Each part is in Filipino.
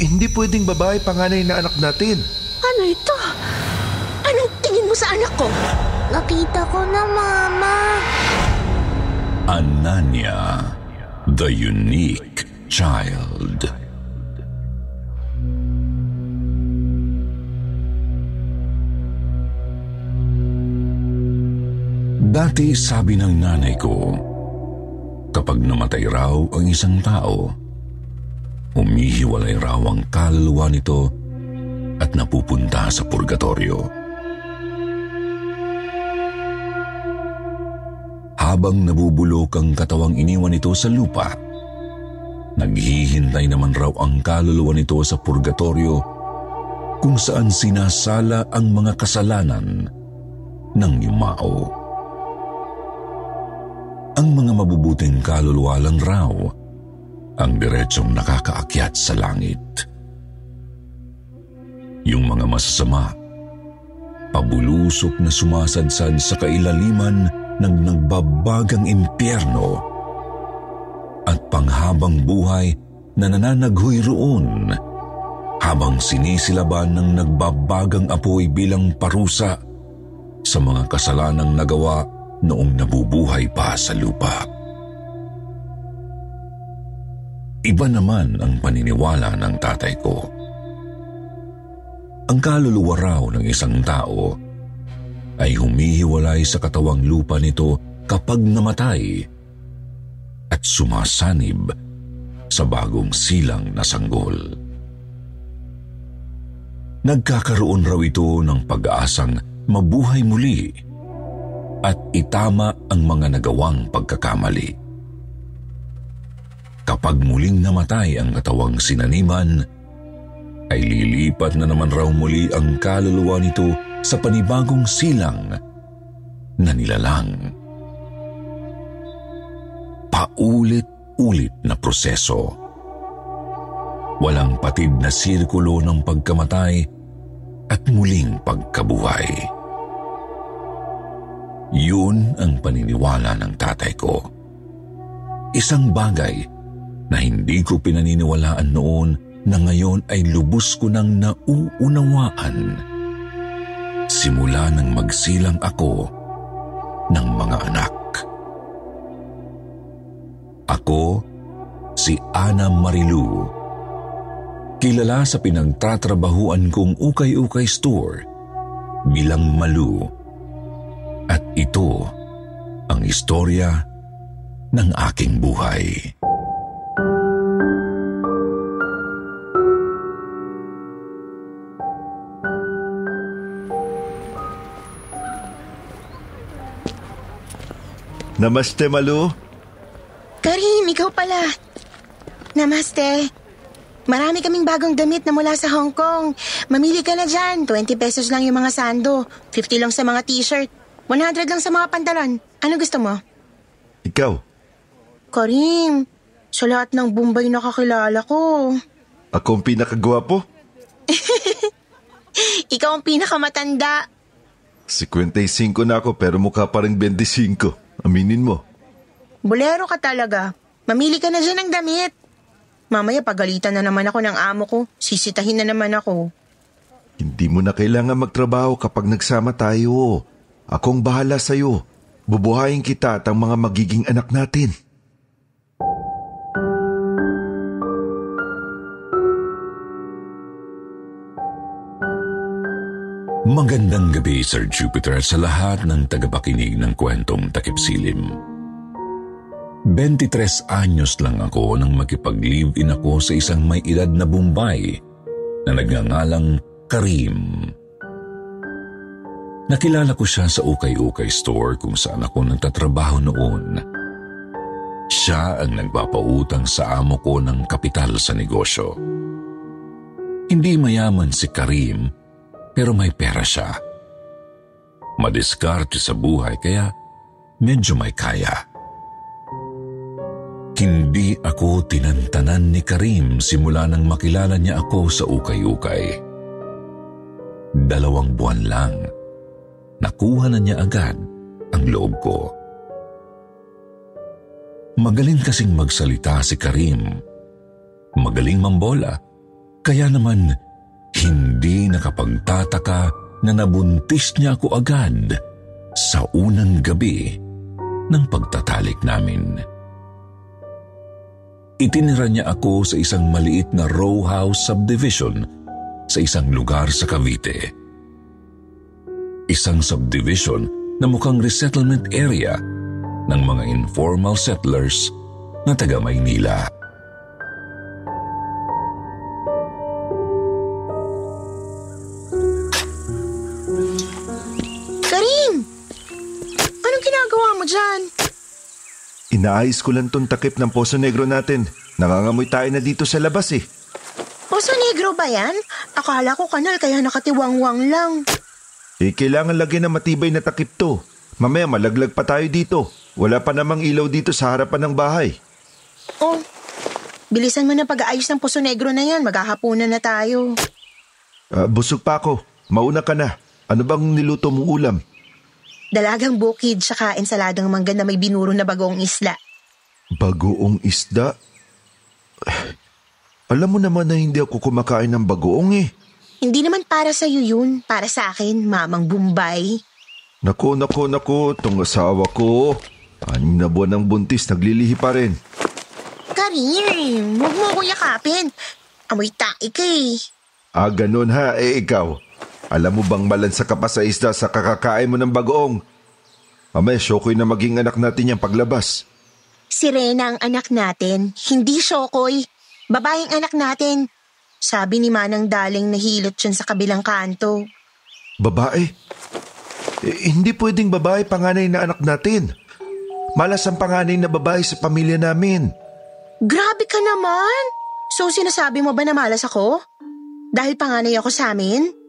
Hindi pwedeng babae panganay na anak natin. Ano ito? Anong tingin mo sa anak ko? Nakita ko na, Mama. Ananya, the unique child. Dati sabi ng nanay ko, kapag namatay raw ang isang tao, humihiwalay raw ang kaluluwa nito at napupunta sa purgatorio. Habang nabubulok ang katawang iniwan nito sa lupa, naghihintay naman raw ang kaluluwa nito sa purgatorio kung saan sinasala ang mga kasalanan ng yumao. Ang mga mabubuting kaluluwa lang raw ang diretsong nakakaakyat sa langit. Yung mga masasama, pabulusok na sumasadsad sa kailaliman ng nagbabagang impyerno at panghabang buhay na nananaghoy roon habang sinisilaban ng nagbabagang apoy bilang parusa sa mga kasalanang nagawa noong nabubuhay pa sa lupa. Iba naman ang paniniwala ng tatay ko. Ang kaluluwa raw ng isang tao ay humihiwalay sa katawang lupa nito kapag namatay at sumasanib sa bagong silang na sanggol. Nagkakaroon raw ito ng pag-aasang mabuhay muli at itama ang mga nagawang pagkakamali. Kapag muling namatay ang katawang sinaniman, ay lilipat na naman raw muli ang kaluluwa nito sa panibagong silang na nilalang. Paulit-ulit na proseso. Walang patid na sirkulo ng pagkamatay at muling pagkabuhay. Yun ang paniniwala ng tatay ko. Isang bagay na hindi ko pinaniniwalaan noon na ngayon ay lubos ko nang nauunawaan. Simula nang magsilang ako ng mga anak. Ako si Ana Marilu. Kilala sa pinagtatrabahuan kong ukay-ukay store bilang Malu. At ito ang istorya ng aking buhay. Namaste, Malu. Karim, ikaw pala. Namaste. Marami kaming bagong damit na mula sa Hong Kong. Mamili ka na dyan. 20 pesos lang yung mga sando. 50 lang sa mga t-shirt. 100 lang sa mga pantalon. Ano gusto mo? Ikaw, Karim, sa lahat ng Bombay na kakilala ko. ako ang pinakagwapo. Ikaw ang pinakamatanda. 55 na ako pero mukha pa rin 25. Aminin mo. Bolero ka talaga. Mamili ka na dyan ng damit. Mamaya pagalitan na naman ako ng amo ko. Sisitahin na naman ako. Hindi mo na kailangan magtrabaho kapag nagsama tayo. Akong bahala sa'yo. Bubuhayin kita at ang mga magiging anak natin. Magandang gabi, Sir Jupiter, sa lahat ng tagapakinig ng kwentong takip silim. 23 anyos lang ako nang makipag-live-in ako sa isang may edad na Bombay na nagngangalang Karim. Nakilala ko siya sa ukay-ukay store kung saan ako nagtatrabaho noon. Siya ang nagpapautang sa amo ko ng kapital sa negosyo. Hindi mayaman si Karim, pero may pera siya. Madiskarte sa buhay kaya medyo may kaya. Hindi ako tinantanan ni Karim simula nang makilala niya ako sa ukay-ukay. Dalawang buwan lang, nakuha na niya agad ang loob ko. Magaling kasing magsalita si Karim. Magaling mambola. Kaya naman, hindi nakapagtataka na nabuntis niya ako agad sa unang gabi ng pagtatalik namin. Itinira niya ako sa isang maliit na row house subdivision sa isang lugar sa Cavite. Isang subdivision na mukhang resettlement area ng mga informal settlers na taga Maynila. Dyan? Inaayos ko lang tong takip ng Poso Negro natin. Nangangamoy tayo na dito sa labas eh. Poso Negro ba yan? Akala ko kanal kaya nakatiwangwang lang. Eh, kailangan lagyan ng matibay na takip to. Mamaya malaglag pa tayo dito. Wala pa namang ilaw dito sa harapan ng bahay. Oh, bilisan mo na pag-aayos ng Poso Negro na yan. Maghahapunan na tayo. Ah, busog pa ako. Mauna ka na. Ano bang niluto mong ulam? Dalagang bukid saka ensaladang mangga na may binuro na bagong isla. Bagoong isda? Alam mo naman na hindi ako kumakain ng bagoong eh. Hindi naman para sa iyo yun. Para sa akin, Mamang Bombay. Nako, nako, nako, tong asawa ko. Anim na buwan ng buntis, naglilihi pa rin. Karim, huwag mo ako yakapin. Amoy tae ka eh. Ah, ganun ha, eh ikaw. Alam mo bang malansa ka pa sa isda sa kakakain mo ng bagoong? Amay, syokoy na maging anak natin yung paglabas. Si Rena ang anak natin, hindi Shokoy. Babaeng anak natin. Sabi ni Manang Daling nahilot siya sa kabilang kanto. Babae? Eh, hindi pwedeng babae panganay na anak natin. Malas ang panganay na babae sa pamilya namin. Grabe ka naman! So sinasabi mo ba na malas ako? Dahil panganay ako sa amin?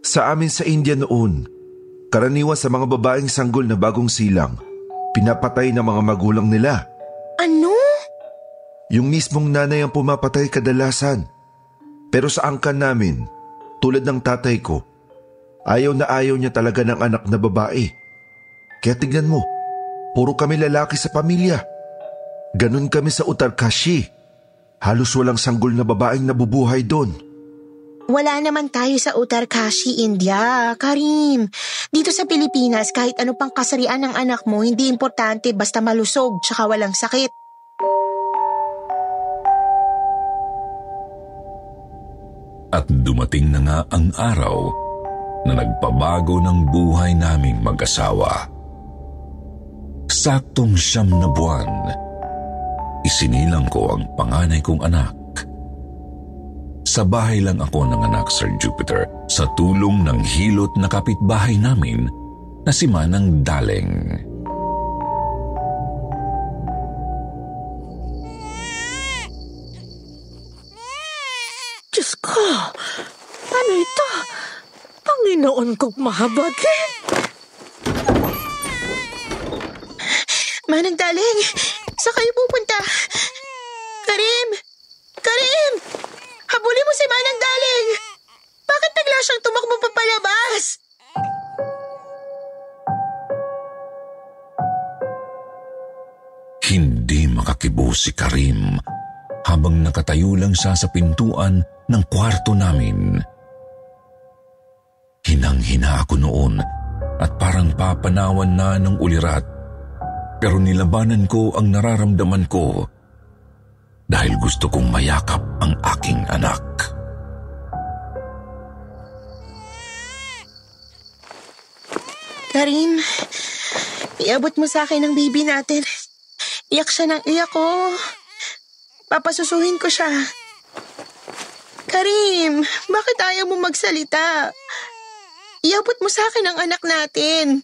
Sa amin sa India noon, karaniwan sa mga babaeng sanggol na bagong silang, pinapatay ng mga magulang nila. Ano? Yung mismong nanay ang pumapatay kadalasan. Pero sa angkan namin, tulad ng tatay ko, ayaw na ayaw niya talaga ng anak na babae. Kaya tignan mo, puro kami lalaki sa pamilya. Ganon kami sa Uttarkashi. Halos walang sanggol na babaeng nabubuhay doon. Wala naman tayo sa Uttarkashi, India. Karim, dito sa Pilipinas, kahit ano pang kasarian ng anak mo, hindi importante basta malusog tsaka walang sakit. At dumating na nga ang araw na nagpabago ng buhay naming mag-asawa. Saktong siyam na buwan, isinilang ko ang panganay kong anak. Sa bahay lang ako ng anak, Sir Jupiter, sa tulong ng hilot na kapitbahay namin na si Manang Daleng. Diyos ko, ano ito? Panginoon kong mahabagin. Manang Daling, sa kayo pupunta? Karim! Karim! Habulin mo si Manang Daling! Bakit bigla siyang tumakbo papalabas? Hindi makakibo si Karim habang nakatayo lang siya sa pintuan ng kwarto namin. Hinang-hina ako noon at parang papanawan na ng ulirat pero nilabanan ko ang nararamdaman ko dahil gusto kong mayakap ang aking anak. Karim, iabot mo sa akin ang baby natin. Iyak siya ng iyak ko. Papasusuhin ko siya. Karim, bakit ayaw mo magsalita? Iabot mo sa akin ang anak natin.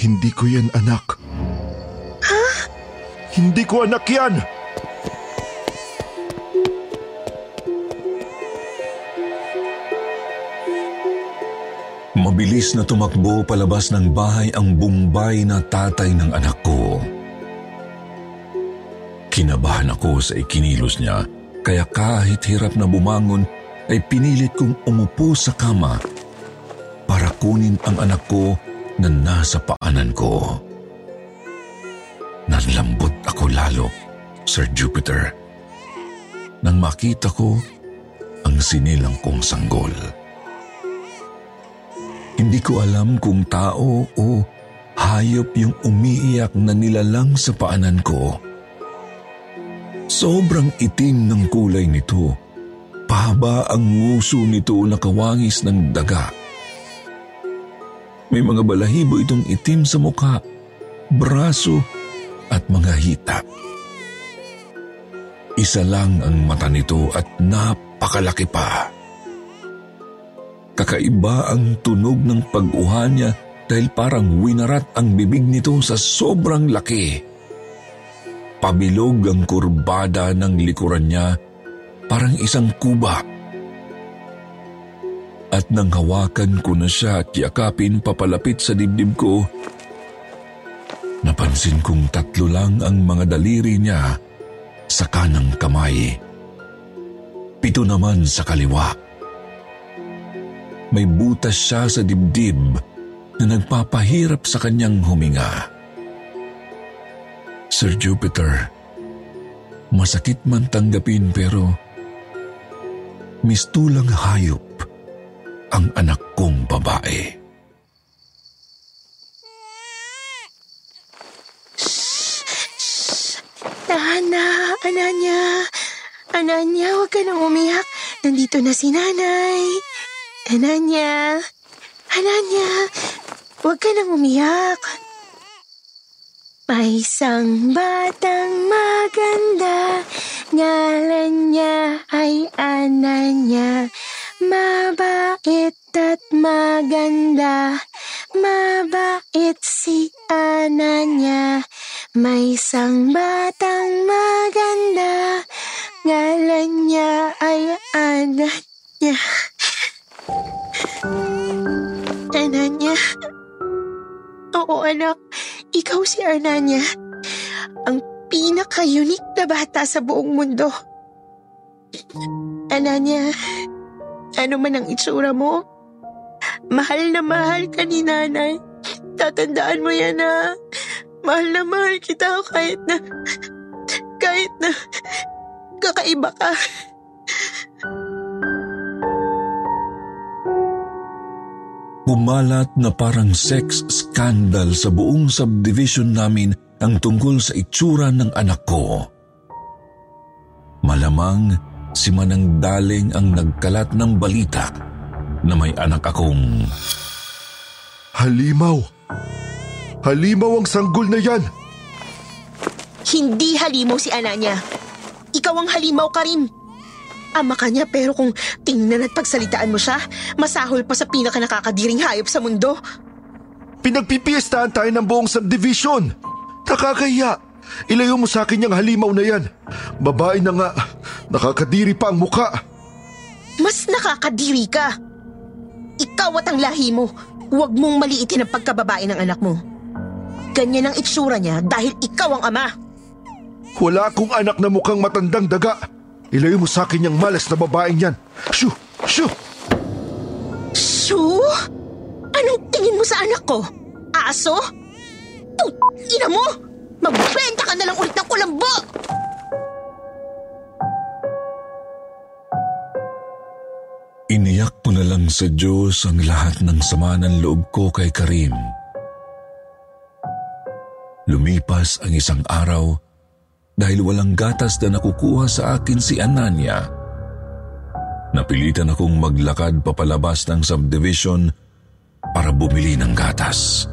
Hindi ko yan anak. Hindi ko anak yan! Mabilis na tumakbo palabas ng bahay ang bumbay na tatay ng anak ko. Kinabahan ako sa ikinilos niya, kaya kahit hirap na bumangon, ay pinilit kong umupo sa kama para kunin ang anak ko na nasa paanan ko. Nanlambot ako lalo, Sir Jupiter, nang makita ko ang sinilang kong sanggol. Hindi ko alam kung tao o hayop yung umiiyak na nilalang sa paanan ko. Sobrang itim ng kulay nito. Pahaba ang nguso nito na kawangis ng daga. May mga balahibo itong itim sa mukha, braso at mga hita. Isa lang ang mata nito at napakalaki pa. Kakaiba ang tunog ng pag-uha niya dahil parang winarat ang bibig nito sa sobrang laki. Pabilog ang kurbada ng likuran niya parang isang kuba. At nang hawakan ko na siya at yakapin papalapit sa dibdib ko, napansin kong tatlo lang ang mga daliri niya sa kanang kamay. Pito naman sa kaliwa may butas siya sa dibdib na nagpapahirap sa kanyang huminga. Sir Jupiter, masakit man tanggapin pero mistulang hayop ang anak kong babae. Tana, Ananya. Ananya, huwag ka nang umiyak. Nandito na si nanay. Ananya. Ananya, huwag ka nang umiyak. May isang batang maganda, ngalan niya ay Ananya. Mabait at maganda, mabait si Ananya. May isang batang maganda, ngalan niya ay Ananya. Ananya. Oo, anak. Ikaw si Ananya. Ang pinaka-unique na bata sa buong mundo. Ananya, ano man ang itsura mo, mahal na mahal ka ni nanay. Tatandaan mo yan na mahal na mahal kita kahit na kahit na kakaiba ka. Kumalat na parang sex scandal sa buong subdivision namin ang tungkol sa itsura ng anak ko. Malamang si Manang Daling ang nagkalat ng balita na may anak akong... Halimaw! Halimaw ang sanggol na yan! Hindi halimaw si Ananya. Ikaw ang halimaw ka rin. Ama ka niya pero kung tingnan at pagsalitaan mo siya, masahol pa sa pinaka nakakadiring hayop sa mundo. Pinagpipiestahan tayo ng buong subdivision. Nakakaya. Ilayo mo sa akin yung halimaw na yan. Babae na nga. Nakakadiri pa ang muka. Mas nakakadiri ka. Ikaw at ang lahi mo. Huwag mong maliitin ang pagkababae ng anak mo. Ganyan ang itsura niya dahil ikaw ang ama. Wala akong anak na mukhang matandang daga. Ilayo mo sa akin yung malas na babaeng yan. Shoo! Shoo! Shoo? Anong tingin mo sa anak ko? Aso? Put, ina mo! Magbenta ka na lang ulit ng kulambo! Iniyak ko na lang sa Diyos ang lahat ng sama ng loob ko kay Karim. Lumipas ang isang araw dahil walang gatas na nakukuha sa akin si Ananya. Napilitan akong maglakad papalabas ng subdivision para bumili ng gatas.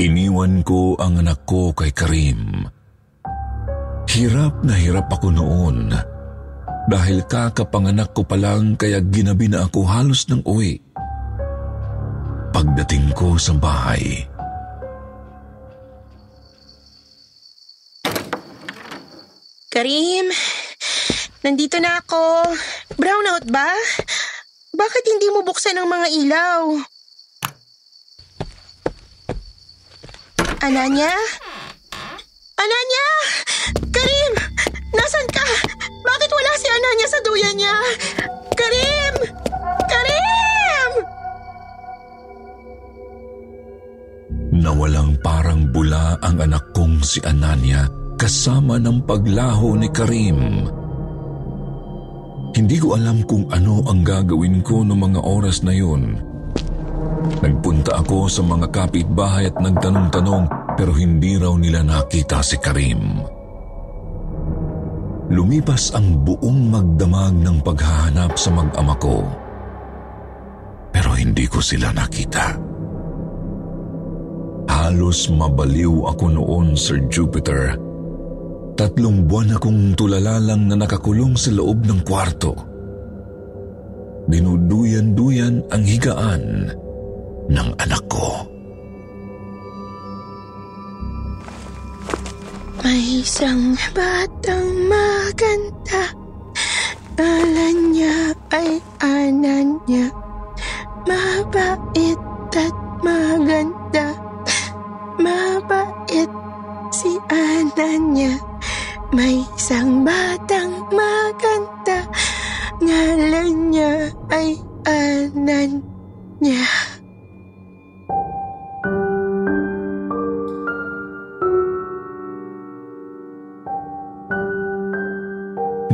Iniwan ko ang anak ko kay Karim. Hirap na hirap ako noon dahil kakapanganak ko pa lang kaya ginabi na ako halos ng uwi. Pagdating ko sa bahay, Karim, nandito na ako. Brownout ba? Bakit hindi mo buksan ang mga ilaw? Ananya? Ananya! Karim! Nasaan ka? Bakit wala si Ananya sa duyan niya? Karim! Karim! Nawalang parang bula ang anak kong si Ananya kasama ng paglaho ni Karim. Hindi ko alam kung ano ang gagawin ko noong mga oras na yun. Nagpunta ako sa mga kapitbahay at nagtanong-tanong pero hindi raw nila nakita si Karim. Lumipas ang buong magdamag ng paghahanap sa mag-ama ko. Pero hindi ko sila nakita. Halos mabaliw ako noon, Sir Jupiter. Tatlong buwan akong tulala lang na nakakulong sa loob ng kwarto. Dinuduyan-duyan ang higaan ng anak ko. May isang batang maganda. Alan niya ay anan niya. Mabait at maganda. Mabait si anan niya. May isang batang maganda. Ngalan niya ay anan niya.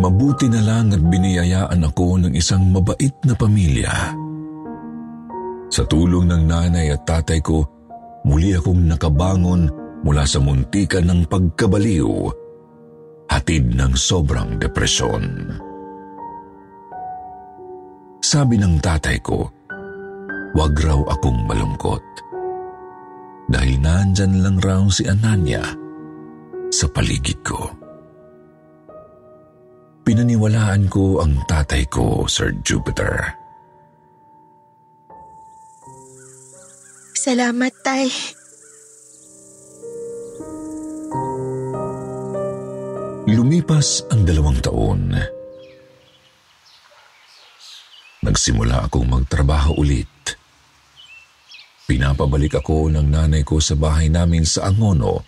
Mabuti na lang at biniyayaan ako ng isang mabait na pamilya. Sa tulong ng nanay at tatay ko, muli akong nakabangon mula sa muntikan ng pagkabaliw, hatid ng sobrang depresyon. Sabi ng tatay ko, wag raw akong malungkot. Dahil nandyan lang raw si Ananya sa paligid ko. Pinaniwalaan ko ang tatay ko, Sir Jupiter. Salamat, Tay. Lumipas ang dalawang taon. Nagsimula akong magtrabaho ulit. Pinapabalik ako ng nanay ko sa bahay namin sa Angono,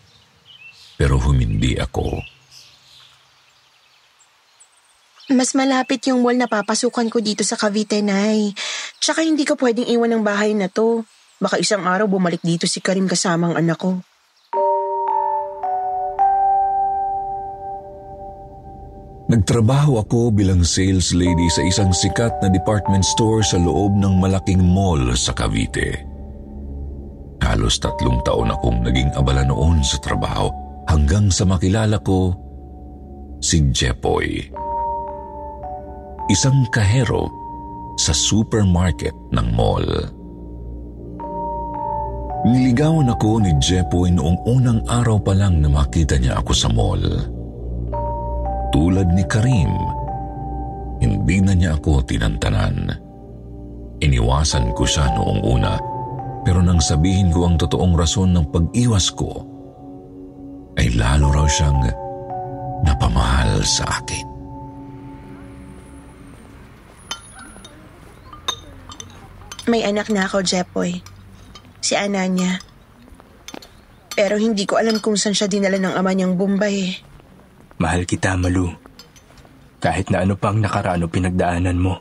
pero humindi ako. Mas malapit yung mall na papasukan ko dito sa Cavite, Nay. Tsaka hindi ko pwedeng iwan ng bahay na to. Baka isang araw bumalik dito si Karim kasamang anak ko. Nagtrabaho ako bilang sales lady sa isang sikat na department store sa loob ng malaking mall sa Cavite. Halos tatlong taon akong naging abala noon sa trabaho hanggang sa makilala ko si Jepoy isang kahero sa supermarket ng mall. Niligawan ako ni Jepoy noong unang araw pa lang na makita niya ako sa mall. Tulad ni Karim, hindi na niya ako tinantanan. Iniwasan ko siya noong una, pero nang sabihin ko ang totoong rason ng pag-iwas ko, ay lalo raw siyang napamahal sa akin. May anak na ako, Jepoy. Si Ananya. Pero hindi ko alam kung saan siya dinala ng ama niyang Bombay eh. Mahal kita, Malu. Kahit na ano pang nakaraan o pinagdaanan mo.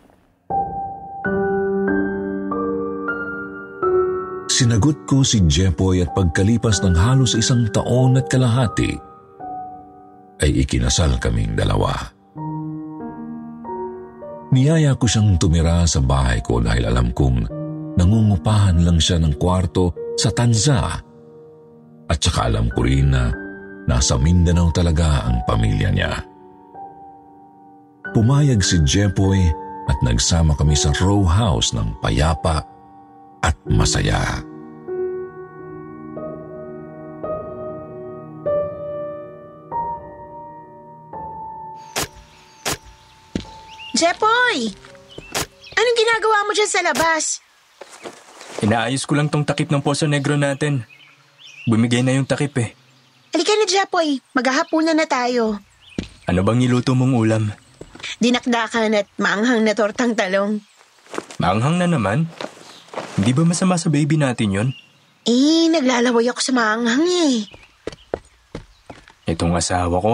Sinagot ko si Jepoy at pagkalipas ng halos isang taon at kalahati, ay ikinasal kaming dalawa. Niyaya ko siyang tumira sa bahay ko dahil alam kong nangungupahan lang siya ng kwarto sa Tanza. At saka alam ko rin na nasa Mindanao talaga ang pamilya niya. Pumayag si Jepoy at nagsama kami sa row house ng payapa at masaya. Jepoy! Anong ginagawa mo dyan sa labas? Inaayos ko lang tong takip ng Poso Negro natin. Bumigay na yung takip eh. Halika na, Jepoy. Maghahapunan na tayo. Ano bang niluto mong ulam? Dinakdakan at maanghang na tortang talong. Maanghang na naman. Hindi ba masama sa baby natin yon? Eh, naglalaway ako sa maanghang eh. Itong asawa ko,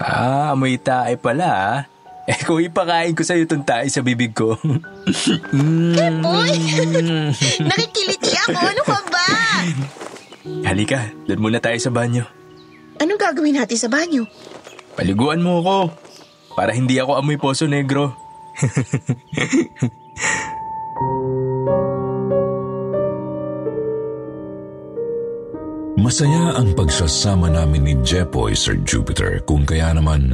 Ah, amoy tae pala ah. Eh kung ipakain ko sa'yo itong tae sa bibig ko. Mm. Uy, nakikiliti ako. Ano ka ba? Halika, doon muna tayo sa banyo. Anong gagawin natin sa banyo? Paliguan mo ako. Para hindi ako amoy poso negro. Masaya ang pagsasama namin ni Jepoy, Sir Jupiter, kung kaya naman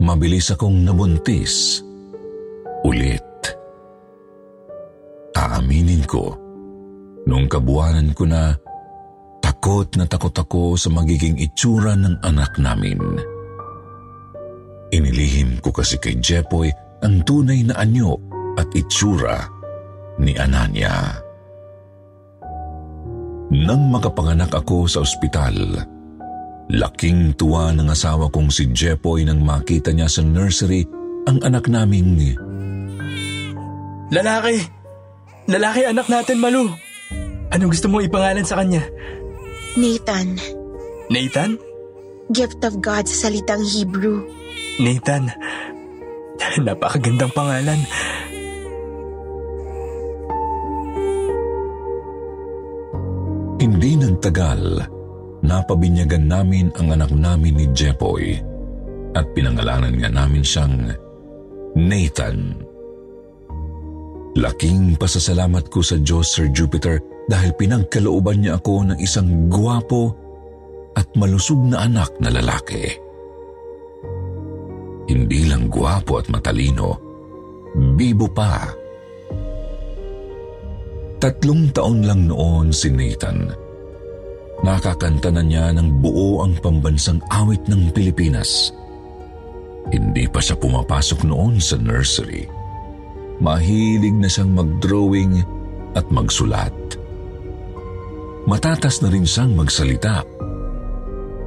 mabilis akong nabuntis. Ulit. Aaminin ko, nung kabuwanan ko na, takot na takot ako sa magiging itsura ng anak namin. Inilihim ko kasi kay Jepoy ang tunay na anyo at itsura ni Ananya. Nang makapanganak ako sa ospital, laking tuwa ng asawa kong si Jepoy nang makita niya sa nursery ang anak naming Lalaki! Lalaki anak natin, Malu! Ano gusto mo ipangalan sa kanya? Nathan, Nathan? gift of God sa salitang Hebrew. Nathan. Napakagandang pangalan. Hindi nagtagal, napabinyagan namin ang anak namin ni Jepoy at pinangalanan nga namin siyang Nathan. Laking pasasalamat ko sa Diyos, Sir Jupiter, dahil pinagkalooban niya ako ng isang gwapo at malusog na anak na lalaki. Hindi lang gwapo at matalino, bibo pa. Tatlong taon lang noon si Nathan. Nakakanta na niya ng buo ang pambansang awit ng Pilipinas. Hindi pa siya pumapasok noon sa nursery. Mahilig na siyang mag-drawing at magsulat. Matatas na rin siyang magsalita.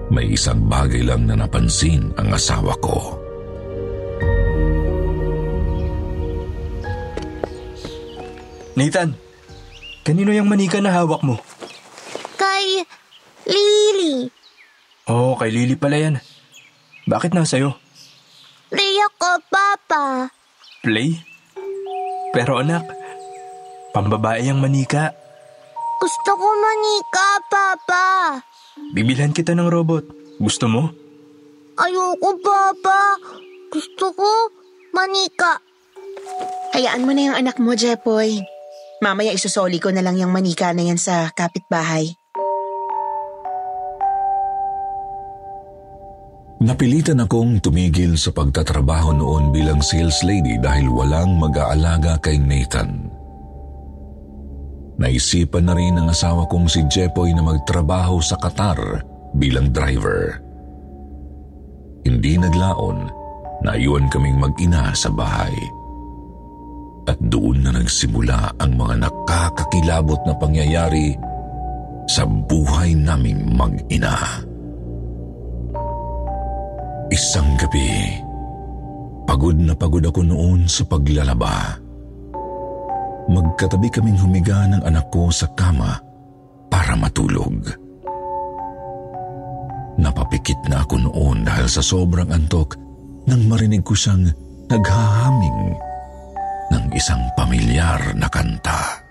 May isang bagay lang na napansin ang asawa ko. Nathan, kanino yung manika na hawak mo? Kay Lily. Oo, oh, kay Lily pala yan. Bakit nasa'yo? Play ako, Papa. Play? Pero anak, pambabae ang manika. Gusto ko manika, Papa. Bibilhan kita ng robot. Gusto mo? Ayoko, Papa. Gusto ko manika. Hayaan mo na yung anak mo, Jepoy. Mamaya isusoli ko na lang yung manika na yan sa kapitbahay. Napilitan akong tumigil sa pagtatrabaho noon bilang sales lady dahil walang mag-aalaga kay Nathan. Naisipan na rin ng asawa kong si Jepoy na magtrabaho sa Qatar bilang driver. Hindi naglaon, naiwan kaming mag-ina sa bahay. At doon na nagsimula ang mga nakakakilabot na pangyayari sa buhay naming mag-ina. Isang gabi, pagod na pagod ako noon sa paglalaba. Magkatabi kaming humiga ng anak ko sa kama para matulog. Napapikit na ako noon dahil sa sobrang antok nang marinig ko siyang naghahaming ng isang pamilyar na kanta.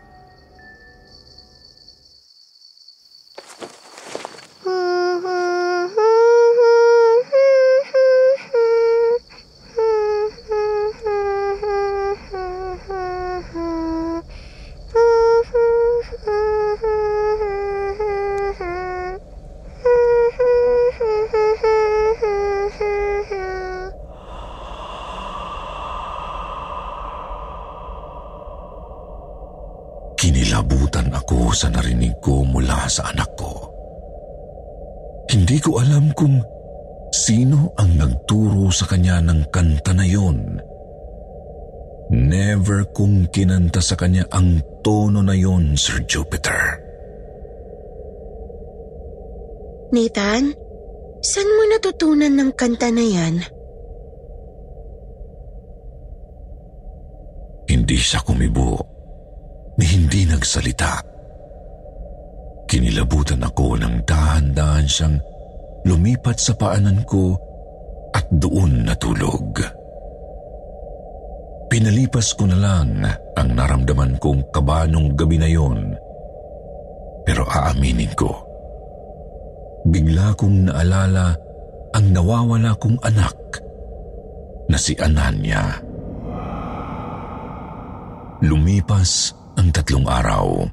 Sir Jupiter. Nathan, saan mo natutunan ng kanta na yan? Hindi siya kumibo ni hindi nagsalita. Kinilabutan ako ng dahan-dahan siyang lumipat sa paanan ko at doon natulog. Pinalipas ko na lang ang naramdaman kong kaba nung gabi na yon. Pero aaminin ko, bigla kong naalala ang nawawala kong anak na si Ananya. Lumipas ang tatlong araw.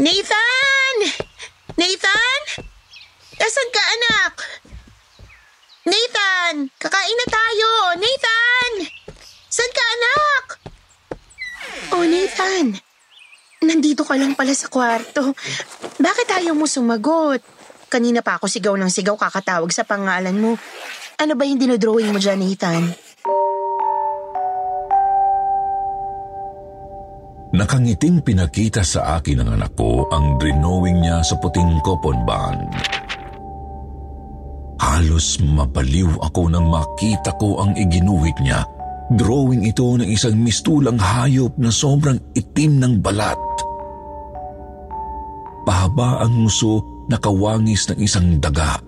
Nathan! Nathan? Nasaan ka, anak? Nathan! Kakain na tayo! Nathan! Saan ka, anak? Oh, Nathan. Nandito ka lang pala sa kwarto. Bakit ayaw mo sumagot? Kanina pa ako sigaw ng sigaw kakatawag sa pangalan mo. Ano ba yung dinodrawing mo dyan, Nathan? Nakangiting pinakita sa akin ng anak ko ang drawing niya sa puting coupon band. Halos mapaliw ako nang makita ko ang iginuhit niya. Drawing ito ng isang mistulang hayop na sobrang itim ng balat. Pahaba ang muso na kawangis ng isang daga.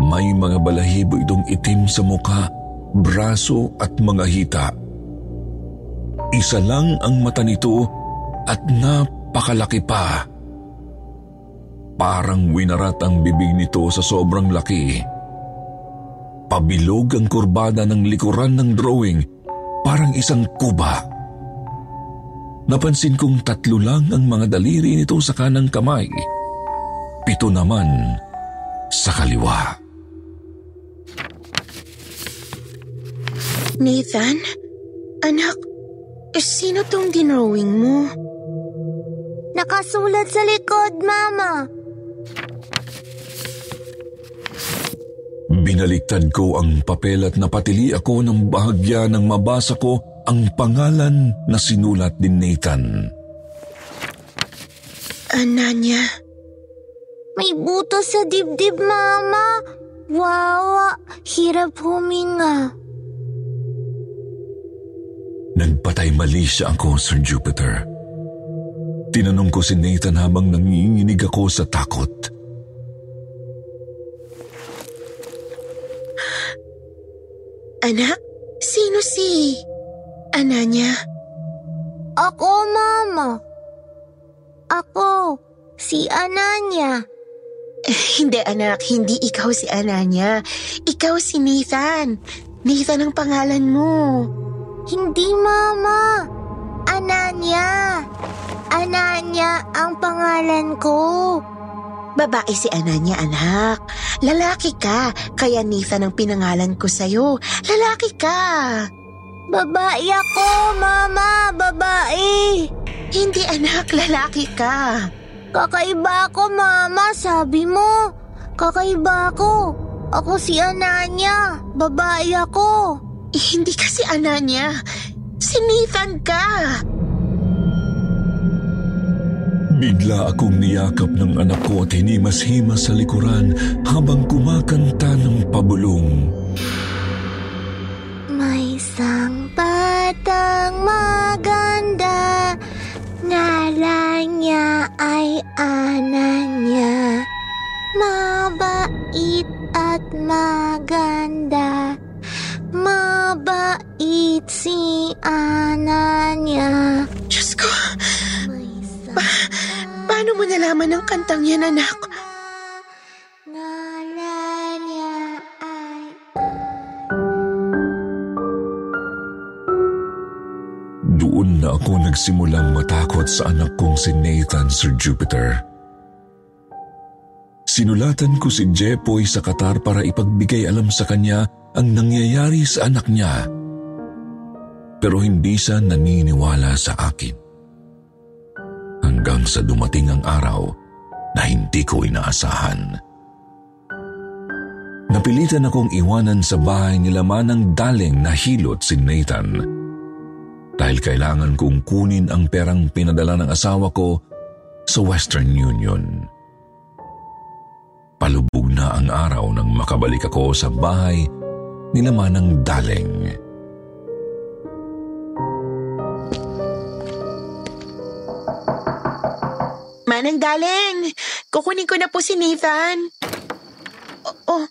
May mga balahibo itong itim sa muka, braso at mga hita. Isa lang ang mata nito at napakalaki pa. Parang winarat ang bibig nito sa sobrang laki. Pabilog ang kurbada ng likuran ng drawing, parang isang kuba. Napansin kong tatlo lang ang mga daliri nito sa kanang kamay. Pito naman sa kaliwa. Nathan? Anak, eh, sino tong dinrawing mo? Nakasulat sa likod, Mama. Binaliktad ko ang papel at napatili ako ng bahagya nang mabasa ko ang pangalan na sinulat ni Nathan. Ananya. May buto sa dibdib, Mama. Wawa, hirap huminga. Nagpatay mali siya ako, Sir Jupiter. Tinanong ko si Nathan habang nanginginig ako sa takot. Anak, sino si Ananya? Ako, Mama. Ako, si Ananya. Eh, hindi anak, hindi ikaw si Ananya. Ikaw si Nathan. Nathan ang pangalan mo. Hindi, Mama. Ananya. Ananya ang pangalan ko. Babae si Ananya, anak. Lalaki ka, kaya Nathan ang pinangalan ko sa'yo. Lalaki ka. Babae ako, Mama. Babae. Hindi, anak. Lalaki ka. Kakaiba ako, Mama. Sabi mo. Kakaiba ako. Ako si Ananya. Babae ako. Eh, hindi kasi Ananya. Si Nathan ka. Bigla akong niyakap ng anak ko at hinimas-himas sa likuran habang kumakanta ng pabulong. May isang batang maganda, ngalan niya si Ananya. Mabait at maganda. Mabait si Ananya. Diyos nalaman ang kantang yan, anak? Doon na ako nagsimulang matakot sa anak kong si Nathan Sir Jupiter. Sinulatan ko si Jepoy sa Qatar para ipagbigay alam sa kanya ang nangyayari sa anak niya. Pero hindi siya naniniwala sa akin. Hanggang sa dumating ang araw na hindi ko inaasahan. Napilitan akong iwanan sa bahay nila manang daling na hilot si Nathan. Dahil kailangan kong kunin ang perang pinadala ng asawa ko sa Western Union. Palubog na ang araw nang makabalik ako sa bahay nila manang daling. Galing. Kukunin ko na po si Nathan. Oh,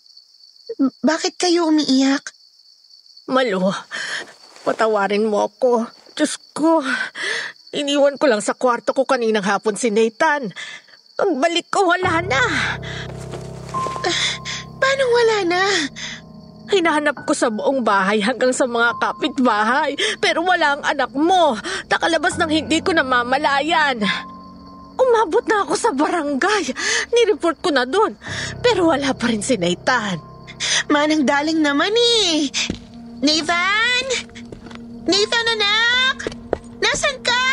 bakit kayo umiiyak? Malo, patawarin mo ako. Diyos ko, iniwan ko lang sa kwarto ko kaninang hapon si Nathan. Ang balik ko, wala na. Paano wala na? Hinahanap ko sa buong bahay hanggang sa mga kapitbahay. Pero wala ang anak mo. Nakalabas ng hindi ko namamalayan. Umabot na ako sa barangay. Nireport ko na doon. Pero wala pa rin si Nathan. Manang daling naman eh. Nathan? Nathan, anak! Nasaan ka?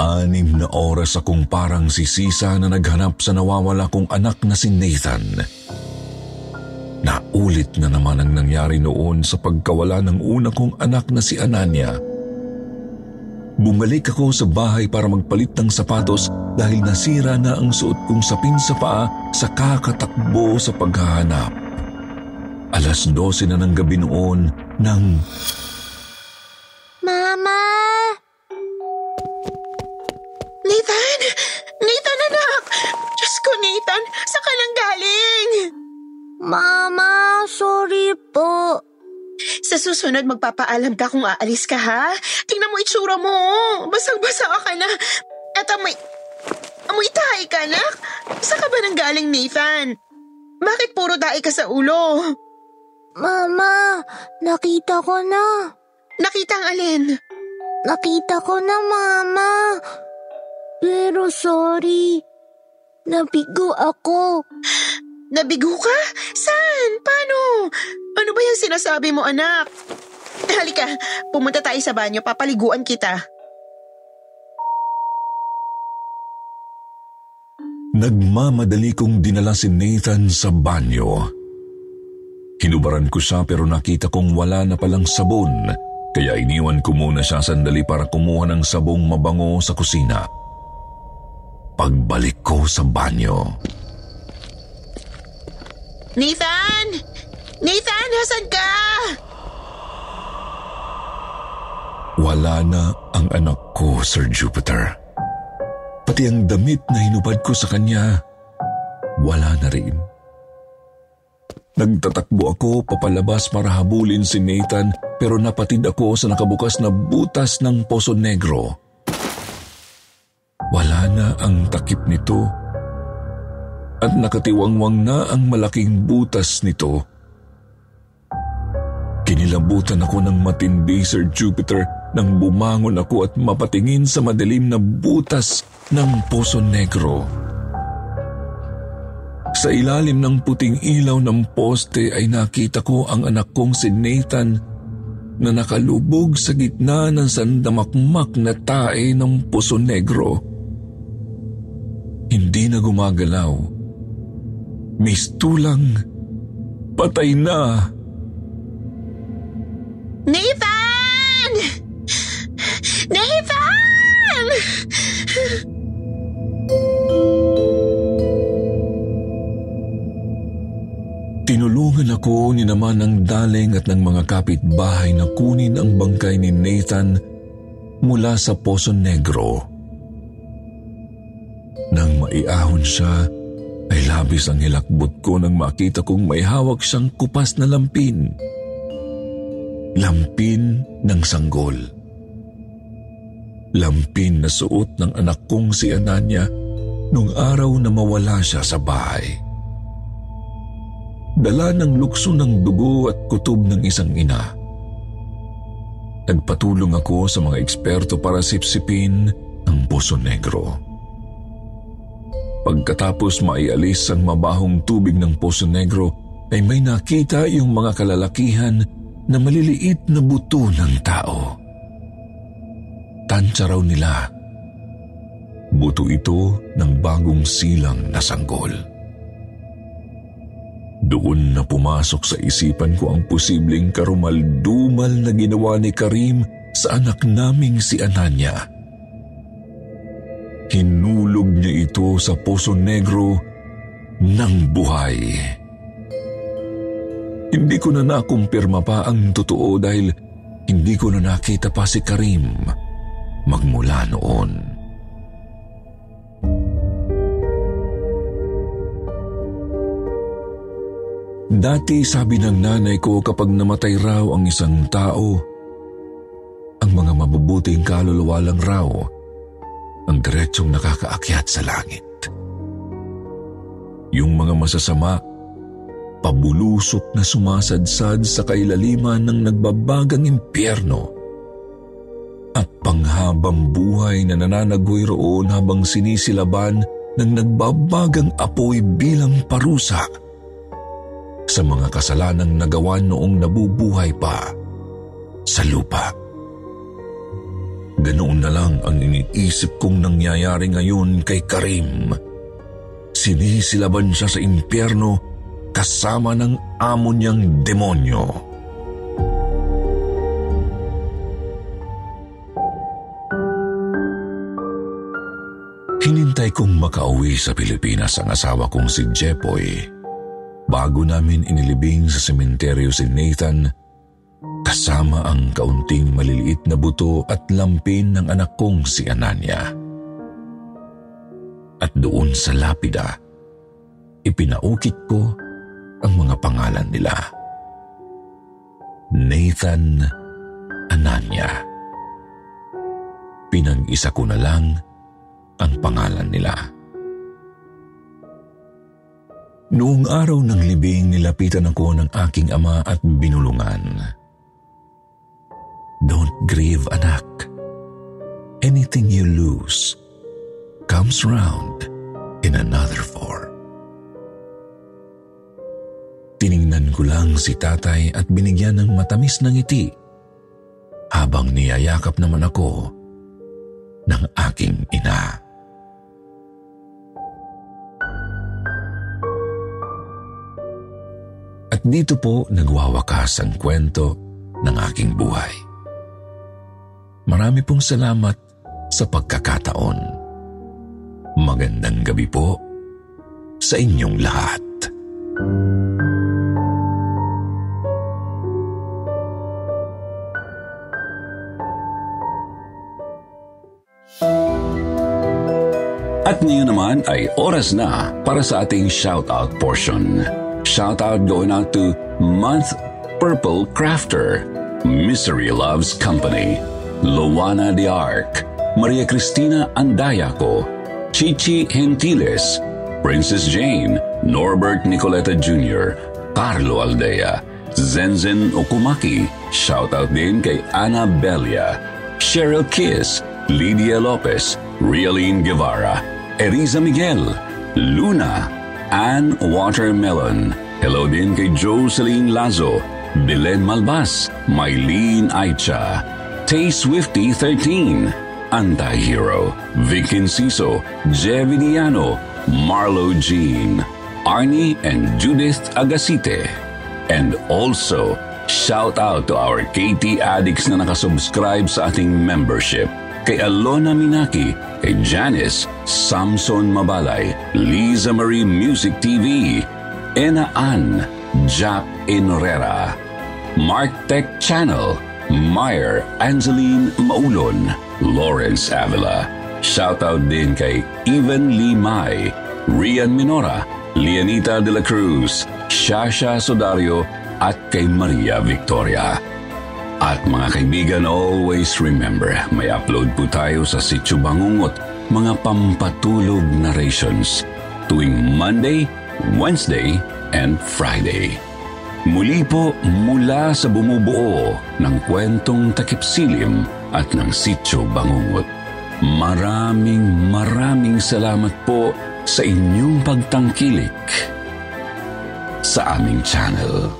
Anim na oras akong parang sisisa na naghanap sa nawawala kong anak na si Nathan. Naulit na naman ang nangyari noon sa pagkawala ng una kong anak na si Ananya. Bumalik ako sa bahay para magpalit ng sapatos dahil nasira na ang suot kong sapin sa paa sa kakatakbo sa paghahanap. Alas 12 na ng gabi noon nang Mama! Nathan! Nathan, anak! Diyos ko, Nathan! Saan ka nang galing? Mama, sorry po. Sa susunod, magpapaalam ka kung aalis ka, ha? Tingnan mo itsura mo. Basang-basa ka na. At amoy... Amoy tahi ka, anak. Saan ka ba nang galing, Nathan? Bakit puro dahi ka sa ulo? Mama, nakita ko na. Nakita ang alin? Nakita ko na, Mama. Pero sorry. Nabigo ako. Nabigo ka? Saan? Paano? Ano ba yung sinasabi mo, anak? Halika, pumunta tayo sa banyo. Papaliguan kita. Nagmamadali kong dinala si Nathan sa banyo. Hinubaran ko siya pero nakita kong wala na palang sabon, kaya iniwan ko muna siya sandali para kumuha ng sabong mabango sa kusina. Pagbalik ko sa banyo. Nathan! Nathan, nasan ka? Wala na ang anak ko, Sir Jupiter. Pati ang damit na hinubad ko sa kanya, wala na rin. Nagtatakbo ako papalabas para habulin si Nathan pero napatid ako sa nakabukas na butas ng Poso Negro. Wala na ang takip nito at nakatiwangwang na ang malaking butas nito. Kinilabutan ako ng matindi, Sir Jupiter, nang bumangon ako at mapatingin sa madilim na butas ng Poso Negro. Sa ilalim ng puting ilaw ng poste ay nakita ko ang anak kong si Nathan na nakalubog sa gitna ng sandamakmak na tae ng Poso Negro. Hindi na gumagalaw. Mistulang patay na. Nathan! Nathan! Tinulungan ako ni naman ng daling at ng mga kapitbahay na kunin ang bangkay ni Nathan mula sa Poso Negro. Nang maiahon siya, labis ang hilakbot ko nang makita kong may hawak siyang kupas na lampin. Lampin ng sanggol. Lampin na suot ng anak kong si Ananya nung araw na mawala siya sa bahay. Dala ng lukso ng dugo at kutob ng isang ina. Nagpatulong ako sa mga eksperto para sipsipin ang Poso Negro. Pagkatapos maialis ang mabahong tubig ng Poso Negro, ay may nakita yung mga kalalakihan na maliliit na buto ng tao. Tansya raw nila. Buto ito ng bagong silang na sanggol. Doon na pumasok sa isipan ko ang posibleng karumaldumal na ginawa ni Karim sa anak naming si Ananya. Hinulog niya ito sa Poso Negro ng buhay. Hindi ko na nakumpirma pa ang totoo dahil hindi ko na nakita pa si Karim magmula noon. Dati sabi ng nanay ko kapag namatay raw ang isang tao, ang mga mabubuting kaluluwa lang raw ang diretsyong nakakaakyat sa langit. Yung mga masasama, pabulusok na sumasadsad sa kailaliman ng nagbabagang impyerno at panghabang buhay na nananagoy roon habang sinisilaban ng nagbabagang apoy bilang parusa sa mga kasalanang nagawa noong nabubuhay pa sa lupa. Ganoon na lang ang iniisip kong nangyayari ngayon kay Karim. Sinisilaban siya sa impyerno kasama ng amo niyang demonyo. Hinintay kong makauwi sa Pilipinas ang asawa kong si Jepoy bago namin inilibing sa sementeryo si Nathan kasama ang kaunting maliliit na buto at lampin ng anak kong si Ananya. At doon sa lapida, ipinaukit ko ang mga pangalan nila. Nathan Ananya. Pinag-isa ko na lang ang pangalan nila. Noong araw ng libing, nilapitan ako ng aking ama at binulungan. Don't grieve, anak. Anything you lose comes round in another form. Tiningnan ko lang si tatay at binigyan ng matamis na ngiti habang niyayakap naman ako ng aking ina. At dito po nagwawakas ang kwento ng aking buhay. Marami pong salamat sa pagkakataon. Magandang gabi po sa inyong lahat. At ngayon naman ay oras na para sa ating shoutout portion. Shout out going out to Month Purple Crafter, Misery Loves Company, Luana de Arc, Maria Cristina Andayaco, Chichi Gentiles, Princess Jane, Norbert Nicoleta Jr., Carlo Aldea, Zenzen Okumaki, shout out din kay Ana Belia, Cheryl Kiss, Lydia Lopez, Realine Guevara, Eriza Miguel, Luna, Ann Watermelon. Hello din kay Jocelyn Lazo, Belen Malbas, Mylene Aicha, Tay Swifty 13, Anti-Hero, Vic Inciso, Jevi Diano, Marlo Jean, Arnie and Judith Agasite. And also, shout out to our KT addicts na nakasubscribe sa ating membership kay Alona Minaki, kay Janice, Samson Mabalay, Liza Marie Music TV, Ena Ann, Jack Inrera, Mark Tech Channel, Meyer Angeline Maulon, Lawrence Avila. Shoutout din kay Evan Lee Mai, Rian Minora, Lianita de la Cruz, Shasha Sodario at kay Maria Victoria. At mga kaibigan, always remember, may upload po tayo sa Sityo Bangungot, mga pampatulog narrations, tuwing Monday, Wednesday, and Friday. Muli po mula sa bumubuo ng kwentong takipsilim at ng Sityo Bangungot. Maraming maraming salamat po sa inyong pagtangkilik sa aming channel.